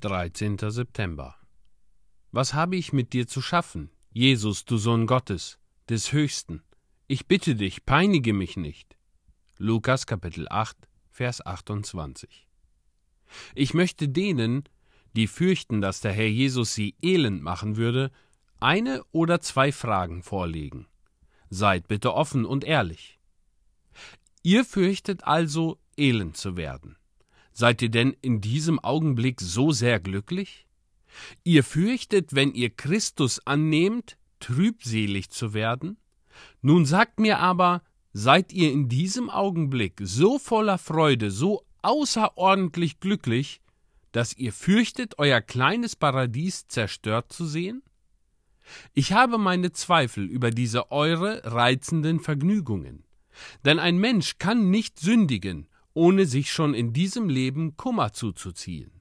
13. September. Was habe ich mit dir zu schaffen, Jesus, du Sohn Gottes, des Höchsten? Ich bitte dich, peinige mich nicht. Lukas Kapitel 8, Vers 28. Ich möchte denen, die fürchten, dass der Herr Jesus sie elend machen würde, eine oder zwei Fragen vorlegen. Seid bitte offen und ehrlich. Ihr fürchtet also, elend zu werden. Seid ihr denn in diesem Augenblick so sehr glücklich? Ihr fürchtet, wenn ihr Christus annehmt, trübselig zu werden? Nun sagt mir aber, seid ihr in diesem Augenblick so voller Freude, so außerordentlich glücklich, dass ihr fürchtet, euer kleines Paradies zerstört zu sehen? Ich habe meine Zweifel über diese eure reizenden Vergnügungen. Denn ein Mensch kann nicht sündigen, ohne sich schon in diesem Leben Kummer zuzuziehen.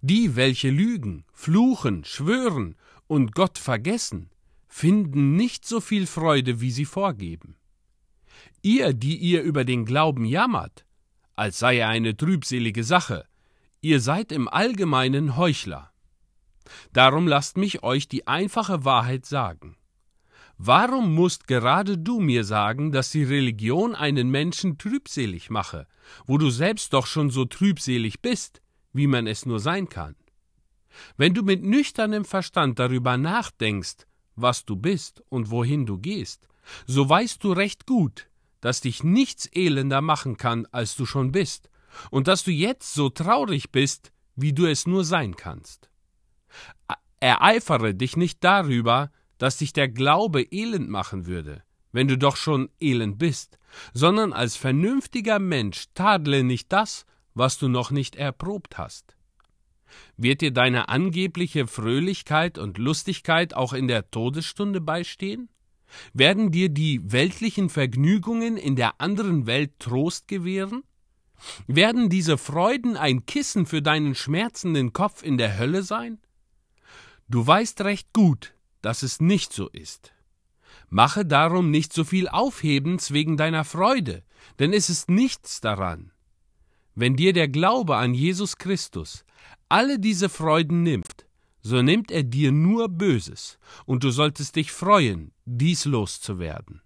Die, welche lügen, fluchen, schwören und Gott vergessen, finden nicht so viel Freude, wie sie vorgeben. Ihr, die ihr über den Glauben jammert, als sei er eine trübselige Sache, ihr seid im Allgemeinen Heuchler. Darum lasst mich euch die einfache Wahrheit sagen. Warum musst gerade du mir sagen, dass die Religion einen Menschen trübselig mache, wo du selbst doch schon so trübselig bist, wie man es nur sein kann? Wenn du mit nüchternem Verstand darüber nachdenkst, was du bist und wohin du gehst, so weißt du recht gut, dass dich nichts elender machen kann, als du schon bist, und dass du jetzt so traurig bist, wie du es nur sein kannst. Ereifere dich nicht darüber, dass dich der Glaube elend machen würde, wenn du doch schon elend bist, sondern als vernünftiger Mensch tadle nicht das, was du noch nicht erprobt hast. Wird dir deine angebliche Fröhlichkeit und Lustigkeit auch in der Todesstunde beistehen? Werden dir die weltlichen Vergnügungen in der anderen Welt Trost gewähren? Werden diese Freuden ein Kissen für deinen schmerzenden Kopf in der Hölle sein? Du weißt recht gut, dass es nicht so ist. Mache darum nicht so viel Aufhebens wegen deiner Freude, denn es ist nichts daran. Wenn dir der Glaube an Jesus Christus alle diese Freuden nimmt, so nimmt er dir nur Böses, und du solltest dich freuen, dies loszuwerden.